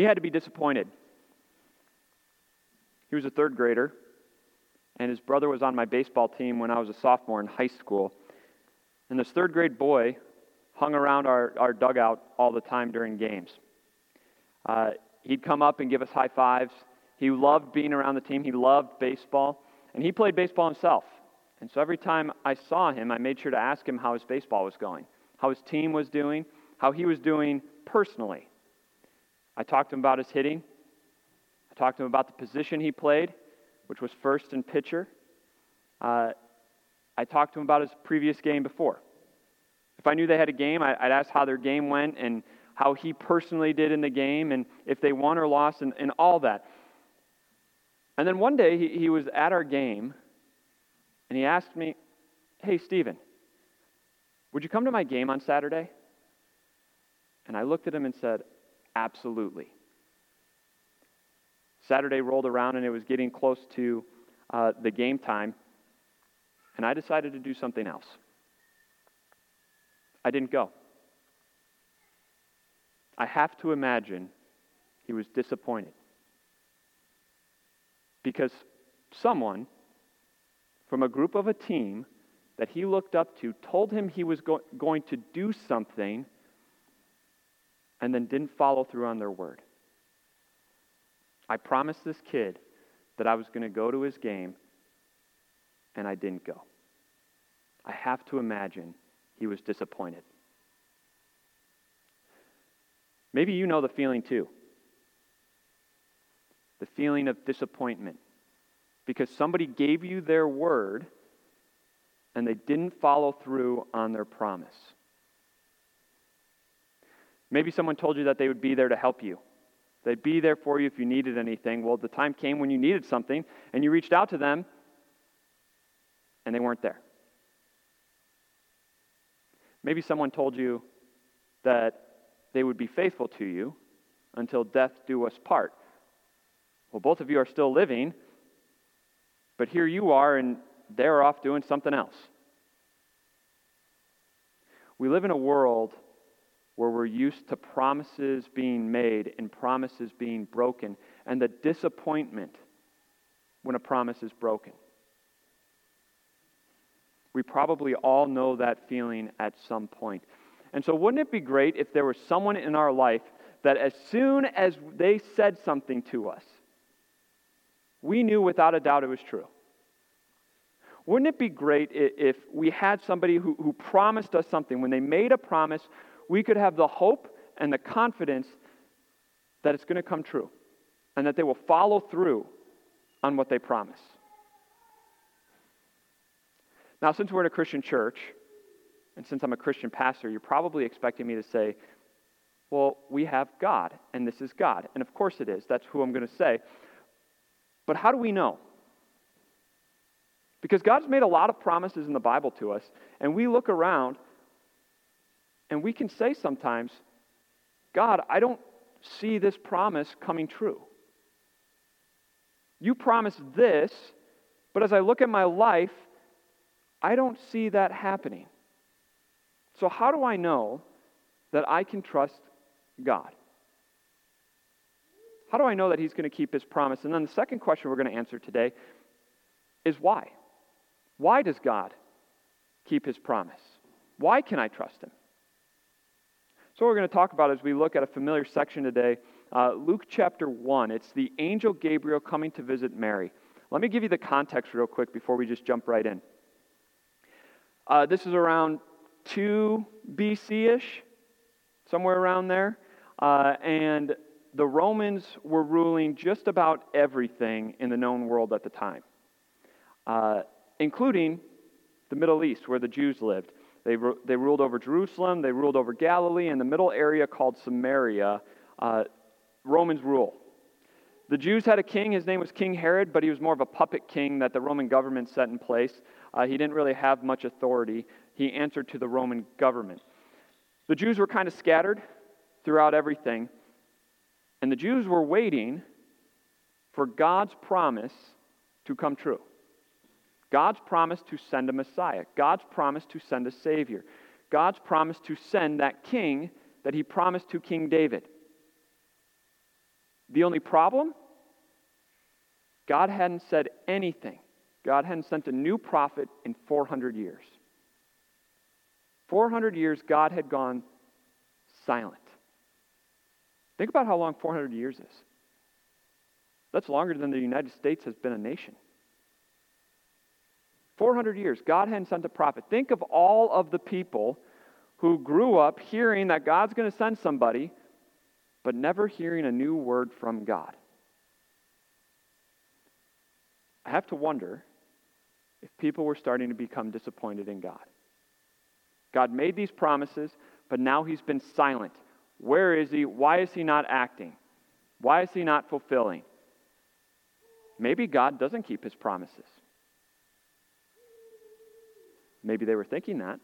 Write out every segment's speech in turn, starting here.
He had to be disappointed. He was a third grader, and his brother was on my baseball team when I was a sophomore in high school. And this third grade boy hung around our, our dugout all the time during games. Uh, he'd come up and give us high fives. He loved being around the team. He loved baseball. And he played baseball himself. And so every time I saw him, I made sure to ask him how his baseball was going, how his team was doing, how he was doing personally. I talked to him about his hitting. I talked to him about the position he played, which was first and pitcher. Uh, I talked to him about his previous game before. If I knew they had a game, I'd ask how their game went and how he personally did in the game and if they won or lost and, and all that. And then one day he, he was at our game and he asked me, Hey, Stephen, would you come to my game on Saturday? And I looked at him and said, Absolutely. Saturday rolled around and it was getting close to uh, the game time, and I decided to do something else. I didn't go. I have to imagine he was disappointed. Because someone from a group of a team that he looked up to told him he was go- going to do something and then didn't follow through on their word. I promised this kid that I was going to go to his game, and I didn't go. I have to imagine he was disappointed. Maybe you know the feeling too the feeling of disappointment because somebody gave you their word and they didn't follow through on their promise. Maybe someone told you that they would be there to help you. They'd be there for you if you needed anything. Well, the time came when you needed something and you reached out to them and they weren't there. Maybe someone told you that they would be faithful to you until death do us part. Well, both of you are still living, but here you are and they're off doing something else. We live in a world where we're used to promises being made and promises being broken, and the disappointment when a promise is broken. We probably all know that feeling at some point. And so, wouldn't it be great if there was someone in our life that as soon as they said something to us, we knew without a doubt it was true? Wouldn't it be great if we had somebody who, who promised us something? When they made a promise, we could have the hope and the confidence that it's going to come true and that they will follow through on what they promise. Now, since we're in a Christian church, and since I'm a Christian pastor, you're probably expecting me to say, well, we have God, and this is God. And of course it is. That's who I'm going to say. But how do we know? Because God's made a lot of promises in the Bible to us, and we look around and we can say sometimes, God, I don't see this promise coming true. You promised this, but as I look at my life, I don't see that happening. So, how do I know that I can trust God? How do I know that He's going to keep His promise? And then the second question we're going to answer today is why? Why does God keep His promise? Why can I trust Him? So, what we're going to talk about as we look at a familiar section today, uh, Luke chapter 1. It's the angel Gabriel coming to visit Mary. Let me give you the context real quick before we just jump right in. Uh, this is around 2 BC ish, somewhere around there. Uh, and the Romans were ruling just about everything in the known world at the time, uh, including the Middle East, where the Jews lived. They, they ruled over Jerusalem, they ruled over Galilee, and the middle area called Samaria. Uh, Romans rule. The Jews had a king. His name was King Herod, but he was more of a puppet king that the Roman government set in place. Uh, he didn't really have much authority. He answered to the Roman government. The Jews were kind of scattered throughout everything, and the Jews were waiting for God's promise to come true. God's promise to send a Messiah, God's promise to send a Savior, God's promise to send that king that he promised to King David. The only problem? God hadn't said anything. God hadn't sent a new prophet in 400 years. 400 years, God had gone silent. Think about how long 400 years is. That's longer than the United States has been a nation. 400 years, God hadn't sent a prophet. Think of all of the people who grew up hearing that God's going to send somebody, but never hearing a new word from God. I have to wonder if people were starting to become disappointed in God. God made these promises, but now he's been silent. Where is he? Why is he not acting? Why is he not fulfilling? Maybe God doesn't keep his promises. Maybe they were thinking that.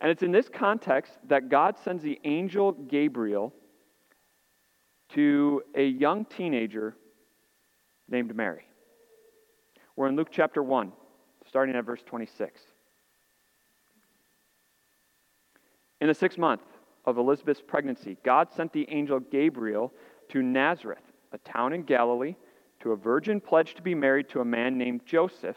And it's in this context that God sends the angel Gabriel to a young teenager named Mary. We're in Luke chapter 1, starting at verse 26. In the sixth month of Elizabeth's pregnancy, God sent the angel Gabriel to Nazareth, a town in Galilee, to a virgin pledged to be married to a man named Joseph,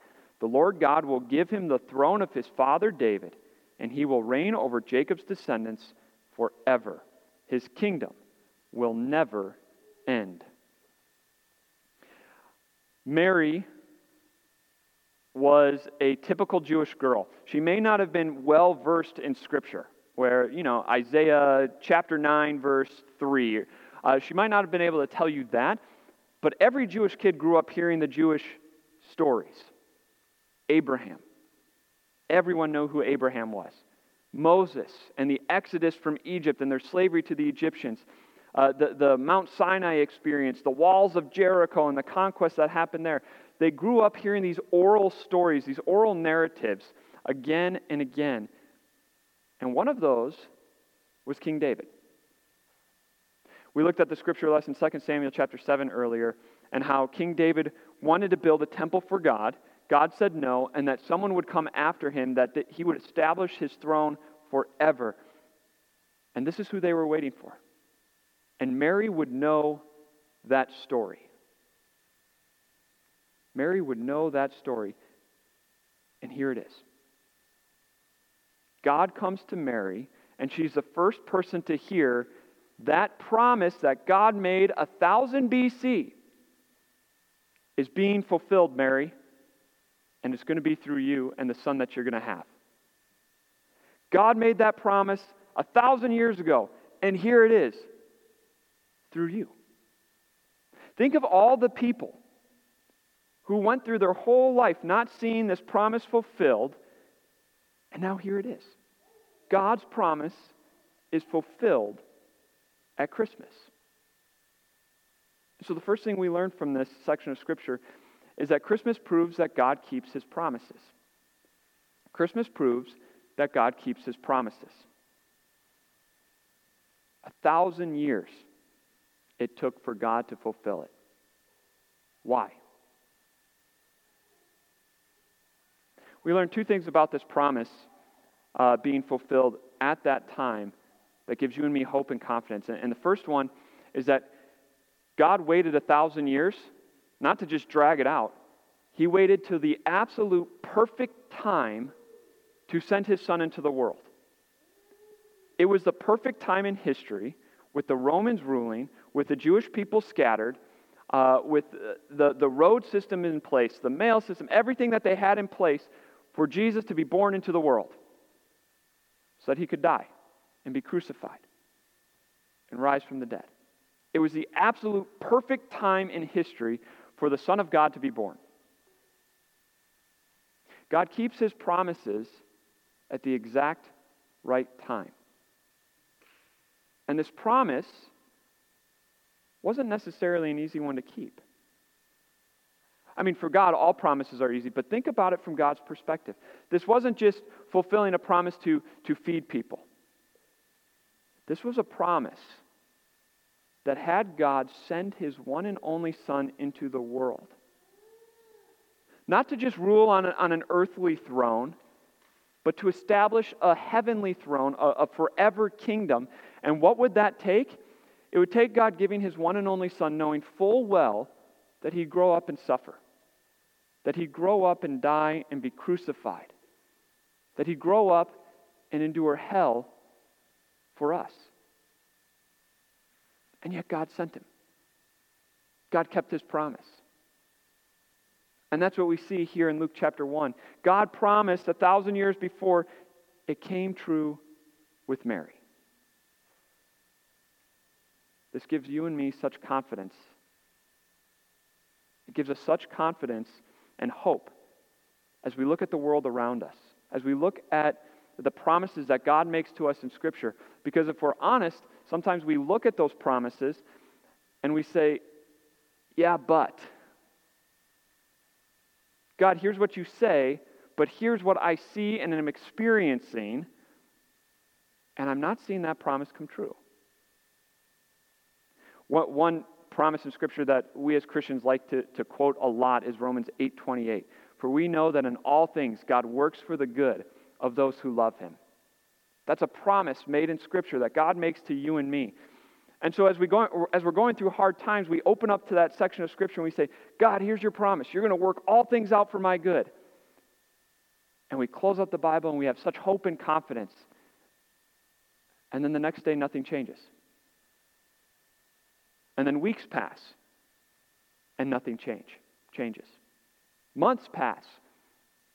The Lord God will give him the throne of his father David and he will reign over Jacob's descendants forever. His kingdom will never end. Mary was a typical Jewish girl. She may not have been well versed in Scripture, where, you know, Isaiah chapter 9, verse 3. Uh, she might not have been able to tell you that, but every Jewish kid grew up hearing the Jewish stories. Abraham, Everyone know who Abraham was. Moses and the exodus from Egypt and their slavery to the Egyptians. Uh, the, the Mount Sinai experience, the walls of Jericho and the conquest that happened there. They grew up hearing these oral stories, these oral narratives again and again. And one of those was King David. We looked at the scripture lesson 2 Samuel chapter 7 earlier and how King David wanted to build a temple for God God said no, and that someone would come after him, that he would establish his throne forever. And this is who they were waiting for. And Mary would know that story. Mary would know that story. And here it is God comes to Mary, and she's the first person to hear that promise that God made a thousand BC is being fulfilled, Mary and it's going to be through you and the son that you're going to have. God made that promise a thousand years ago, and here it is through you. Think of all the people who went through their whole life not seeing this promise fulfilled, and now here it is. God's promise is fulfilled at Christmas. So, the first thing we learn from this section of Scripture is that Christmas proves that God keeps his promises. Christmas proves that God keeps his promises. A thousand years it took for God to fulfill it. Why? We learn two things about this promise uh, being fulfilled at that time that gives you and me hope and confidence. And, and the first one is that God waited a thousand years not to just drag it out. He waited to the absolute perfect time to send his son into the world. It was the perfect time in history with the Romans ruling, with the Jewish people scattered, uh, with the, the road system in place, the mail system, everything that they had in place for Jesus to be born into the world so that he could die and be crucified and rise from the dead. It was the absolute perfect time in history for the Son of God to be born. God keeps his promises at the exact right time. And this promise wasn't necessarily an easy one to keep. I mean, for God, all promises are easy, but think about it from God's perspective. This wasn't just fulfilling a promise to, to feed people, this was a promise that had God send his one and only Son into the world, not to just rule on, a, on an earthly throne, but to establish a heavenly throne, a, a forever kingdom. And what would that take? It would take God giving his one and only Son, knowing full well that he'd grow up and suffer, that he'd grow up and die and be crucified, that he'd grow up and endure hell for us. And yet God sent him. God kept his promise. And that's what we see here in Luke chapter 1. God promised a thousand years before, it came true with Mary. This gives you and me such confidence. It gives us such confidence and hope as we look at the world around us, as we look at the promises that God makes to us in Scripture. Because if we're honest, sometimes we look at those promises and we say, Yeah, but. God, here's what you say, but here's what I see and am experiencing, and I'm not seeing that promise come true. What, one promise in Scripture that we as Christians like to, to quote a lot is Romans 8:28. For we know that in all things God works for the good of those who love him. That's a promise made in Scripture that God makes to you and me. And so as, we go, as we're going through hard times, we open up to that section of Scripture and we say, God, here's your promise. You're going to work all things out for my good. And we close up the Bible and we have such hope and confidence. And then the next day, nothing changes. And then weeks pass and nothing change, changes. Months pass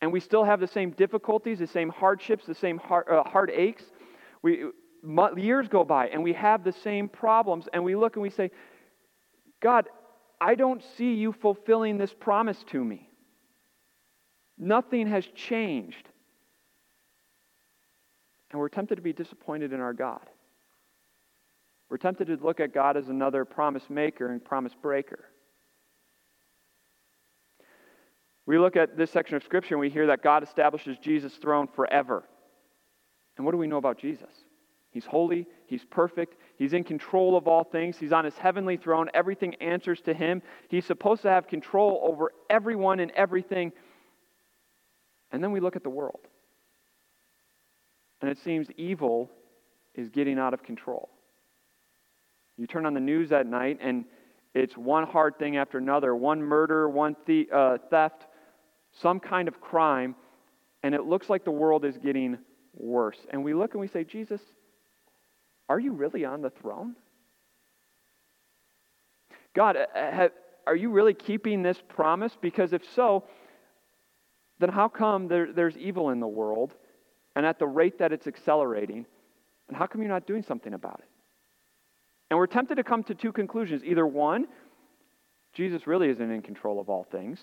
and we still have the same difficulties, the same hardships, the same heart, uh, heartaches. We, years go by and we have the same problems, and we look and we say, God, I don't see you fulfilling this promise to me. Nothing has changed. And we're tempted to be disappointed in our God. We're tempted to look at God as another promise maker and promise breaker. We look at this section of Scripture and we hear that God establishes Jesus' throne forever. And what do we know about Jesus? He's holy, He's perfect, He's in control of all things, He's on His heavenly throne, everything answers to Him. He's supposed to have control over everyone and everything. And then we look at the world. And it seems evil is getting out of control. You turn on the news at night, and it's one hard thing after another one murder, one uh, theft, some kind of crime, and it looks like the world is getting worse. And we look and we say, Jesus, are you really on the throne? God, uh, are you really keeping this promise? Because if so, then how come there, there's evil in the world and at the rate that it's accelerating? And how come you're not doing something about it? And we're tempted to come to two conclusions. Either one, Jesus really isn't in control of all things.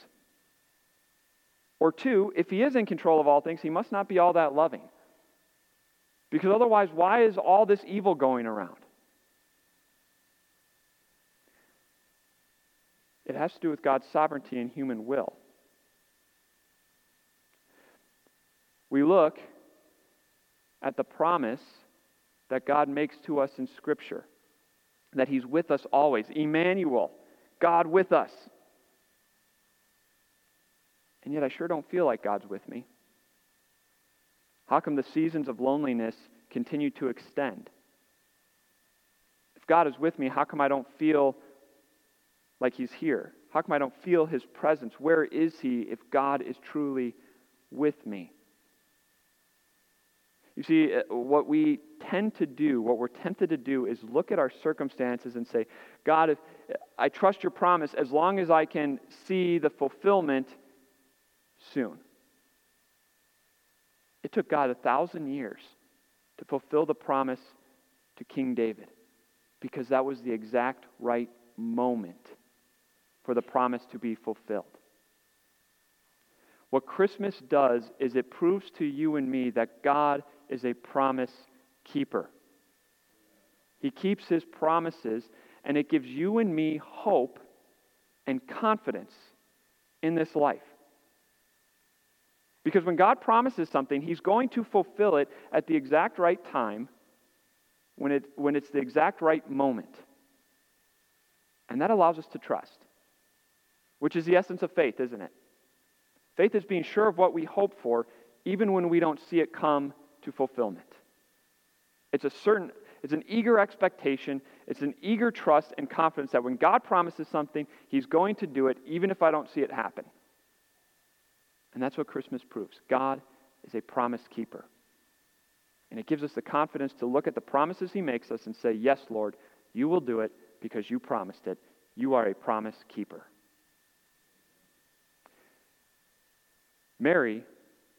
Or two, if he is in control of all things, he must not be all that loving. Because otherwise, why is all this evil going around? It has to do with God's sovereignty and human will. We look at the promise that God makes to us in Scripture that He's with us always. Emmanuel, God with us. And yet I sure don't feel like God's with me. How come the seasons of loneliness continue to extend? If God is with me, how come I don't feel like He's here? How come I don't feel His presence? Where is He if God is truly with me? You see, uh, what we tend to do, what we're tempted to do, is look at our circumstances and say, God, if I trust your promise as long as I can see the fulfillment soon. It took God a thousand years to fulfill the promise to King David because that was the exact right moment for the promise to be fulfilled. What Christmas does is it proves to you and me that God is a promise keeper. He keeps his promises, and it gives you and me hope and confidence in this life. Because when God promises something, He's going to fulfill it at the exact right time when, it, when it's the exact right moment. And that allows us to trust, which is the essence of faith, isn't it? Faith is being sure of what we hope for, even when we don't see it come to fulfillment. It's a certain, it's an eager expectation, it's an eager trust and confidence that when God promises something, He's going to do it, even if I don't see it happen. And that's what Christmas proves. God is a promise keeper. And it gives us the confidence to look at the promises He makes us and say, Yes, Lord, you will do it because you promised it. You are a promise keeper. Mary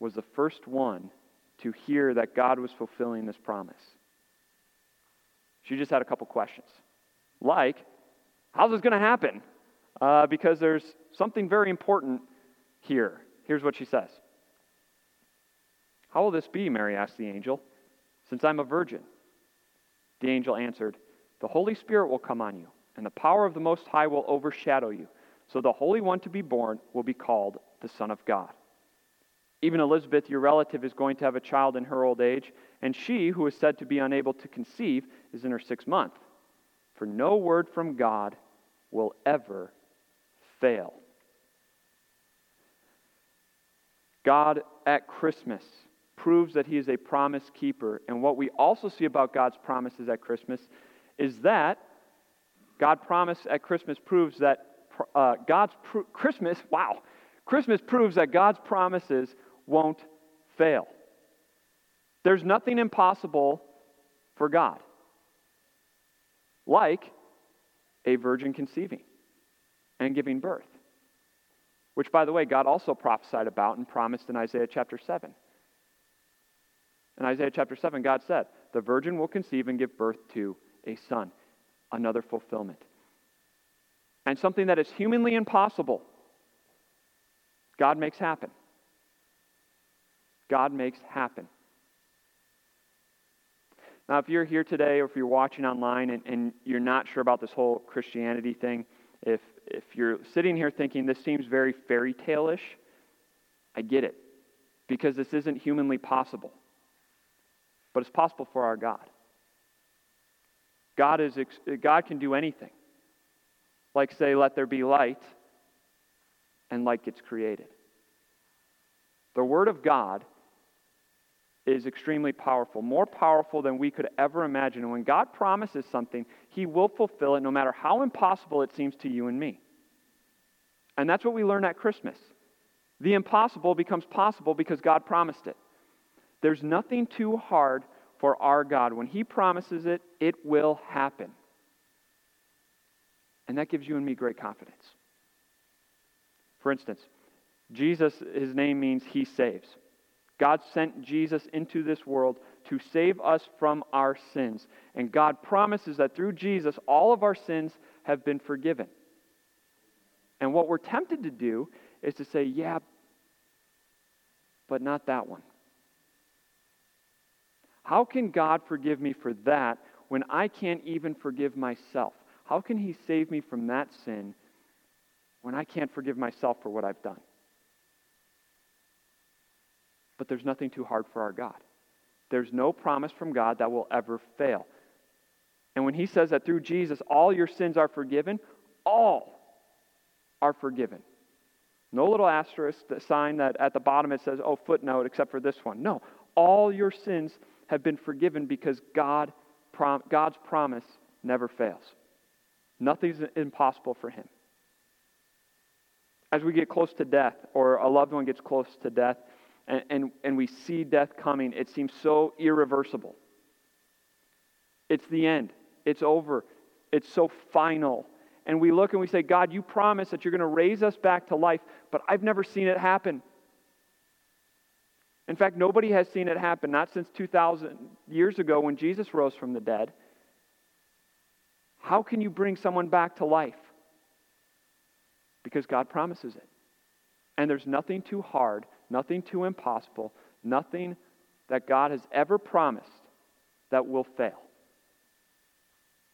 was the first one to hear that God was fulfilling this promise. She just had a couple questions. Like, how's this going to happen? Uh, because there's something very important here. Here's what she says How will this be? Mary asked the angel, since I'm a virgin. The angel answered, The Holy Spirit will come on you, and the power of the Most High will overshadow you. So the Holy One to be born will be called the Son of God. Even Elizabeth, your relative, is going to have a child in her old age, and she, who is said to be unable to conceive, is in her sixth month. For no word from God will ever fail. God at Christmas proves that he is a promise keeper. And what we also see about God's promises at Christmas is that God promise at Christmas proves that uh, God's Christmas, wow, Christmas proves that God's promises won't fail. There's nothing impossible for God, like a virgin conceiving and giving birth, which, by the way, God also prophesied about and promised in Isaiah chapter 7. In Isaiah chapter 7, God said, The virgin will conceive and give birth to a son. Another fulfillment. And something that is humanly impossible, God makes happen. God makes happen. Now, if you're here today or if you're watching online and, and you're not sure about this whole Christianity thing, if, if you're sitting here thinking this seems very fairy tale ish, I get it. Because this isn't humanly possible. But it's possible for our God. God, is, God can do anything. Like, say, let there be light, and light gets created. The Word of God is extremely powerful, more powerful than we could ever imagine. And when God promises something, He will fulfill it no matter how impossible it seems to you and me. And that's what we learn at Christmas. The impossible becomes possible because God promised it. There's nothing too hard for our God. When He promises it, it will happen. And that gives you and me great confidence. For instance, Jesus, his name means He saves. God sent Jesus into this world to save us from our sins. And God promises that through Jesus, all of our sins have been forgiven. And what we're tempted to do is to say, yeah, but not that one. How can God forgive me for that when I can't even forgive myself? How can He save me from that sin when I can't forgive myself for what I've done? But there's nothing too hard for our God. There's no promise from God that will ever fail. And when he says that through Jesus all your sins are forgiven, all are forgiven. No little asterisk the sign that at the bottom it says, oh, footnote, except for this one. No, all your sins have been forgiven because God, God's promise never fails. Nothing's impossible for him. As we get close to death, or a loved one gets close to death, and, and, and we see death coming, it seems so irreversible. It's the end, it's over, it's so final. And we look and we say, God, you promised that you're going to raise us back to life, but I've never seen it happen. In fact, nobody has seen it happen, not since 2,000 years ago when Jesus rose from the dead. How can you bring someone back to life? Because God promises it. And there's nothing too hard nothing too impossible, nothing that God has ever promised that will fail.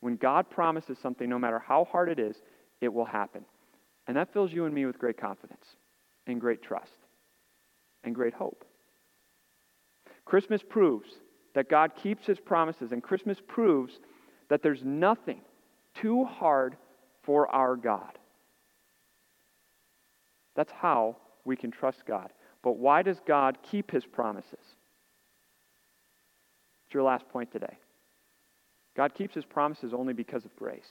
When God promises something, no matter how hard it is, it will happen. And that fills you and me with great confidence and great trust and great hope. Christmas proves that God keeps his promises, and Christmas proves that there's nothing too hard for our God. That's how we can trust God. But why does God keep his promises? It's your last point today. God keeps his promises only because of grace.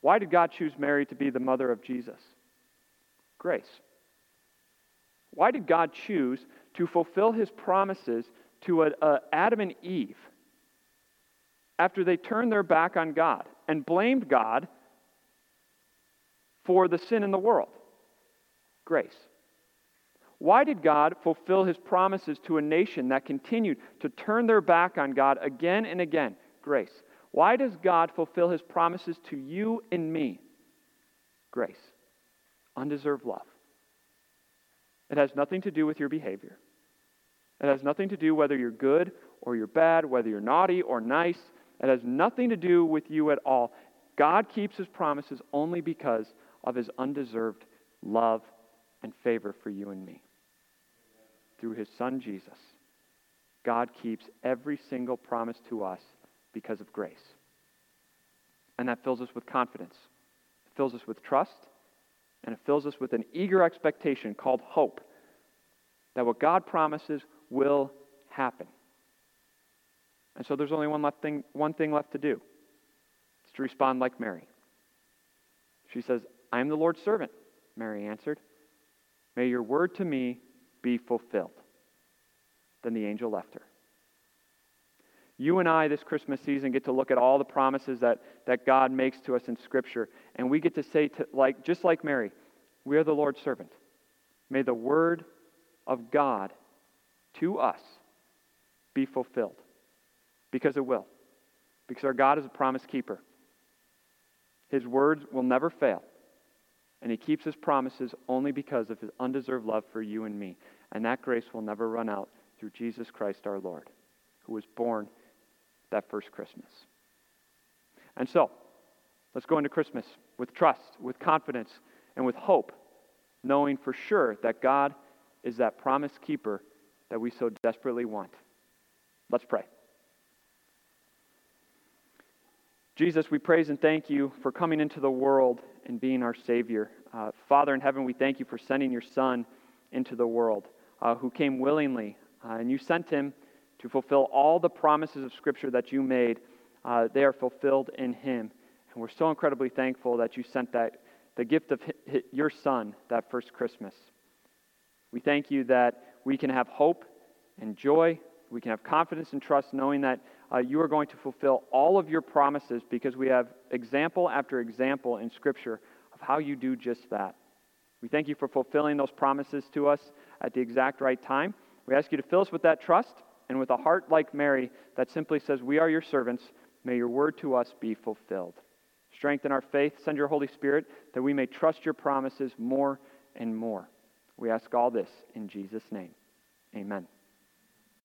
Why did God choose Mary to be the mother of Jesus? Grace. Why did God choose to fulfill his promises to a, a Adam and Eve after they turned their back on God and blamed God for the sin in the world? Grace. Why did God fulfill his promises to a nation that continued to turn their back on God again and again? Grace. Why does God fulfill his promises to you and me? Grace. Undeserved love. It has nothing to do with your behavior. It has nothing to do whether you're good or you're bad, whether you're naughty or nice. It has nothing to do with you at all. God keeps his promises only because of his undeserved love and favor for you and me. Through his son Jesus, God keeps every single promise to us because of grace. And that fills us with confidence, it fills us with trust, and it fills us with an eager expectation called hope that what God promises will happen. And so there's only one, left thing, one thing left to do. It's to respond like Mary. She says, I am the Lord's servant, Mary answered. May your word to me be fulfilled. Then the angel left her. You and I, this Christmas season, get to look at all the promises that, that God makes to us in Scripture, and we get to say, to, like, just like Mary, we are the Lord's servant. May the word of God to us be fulfilled. Because it will. Because our God is a promise keeper. His words will never fail. And he keeps his promises only because of his undeserved love for you and me. And that grace will never run out through Jesus Christ our Lord, who was born that first Christmas. And so, let's go into Christmas with trust, with confidence, and with hope, knowing for sure that God is that promise keeper that we so desperately want. Let's pray. Jesus, we praise and thank you for coming into the world and being our Savior. Uh, Father in heaven, we thank you for sending your Son into the world, uh, who came willingly, uh, and you sent him to fulfill all the promises of Scripture that you made. Uh, they are fulfilled in Him. And we're so incredibly thankful that you sent that, the gift of your Son that first Christmas. We thank you that we can have hope and joy. We can have confidence and trust knowing that uh, you are going to fulfill all of your promises because we have example after example in Scripture of how you do just that. We thank you for fulfilling those promises to us at the exact right time. We ask you to fill us with that trust and with a heart like Mary that simply says, We are your servants, may your word to us be fulfilled. Strengthen our faith, send your Holy Spirit that we may trust your promises more and more. We ask all this in Jesus' name. Amen.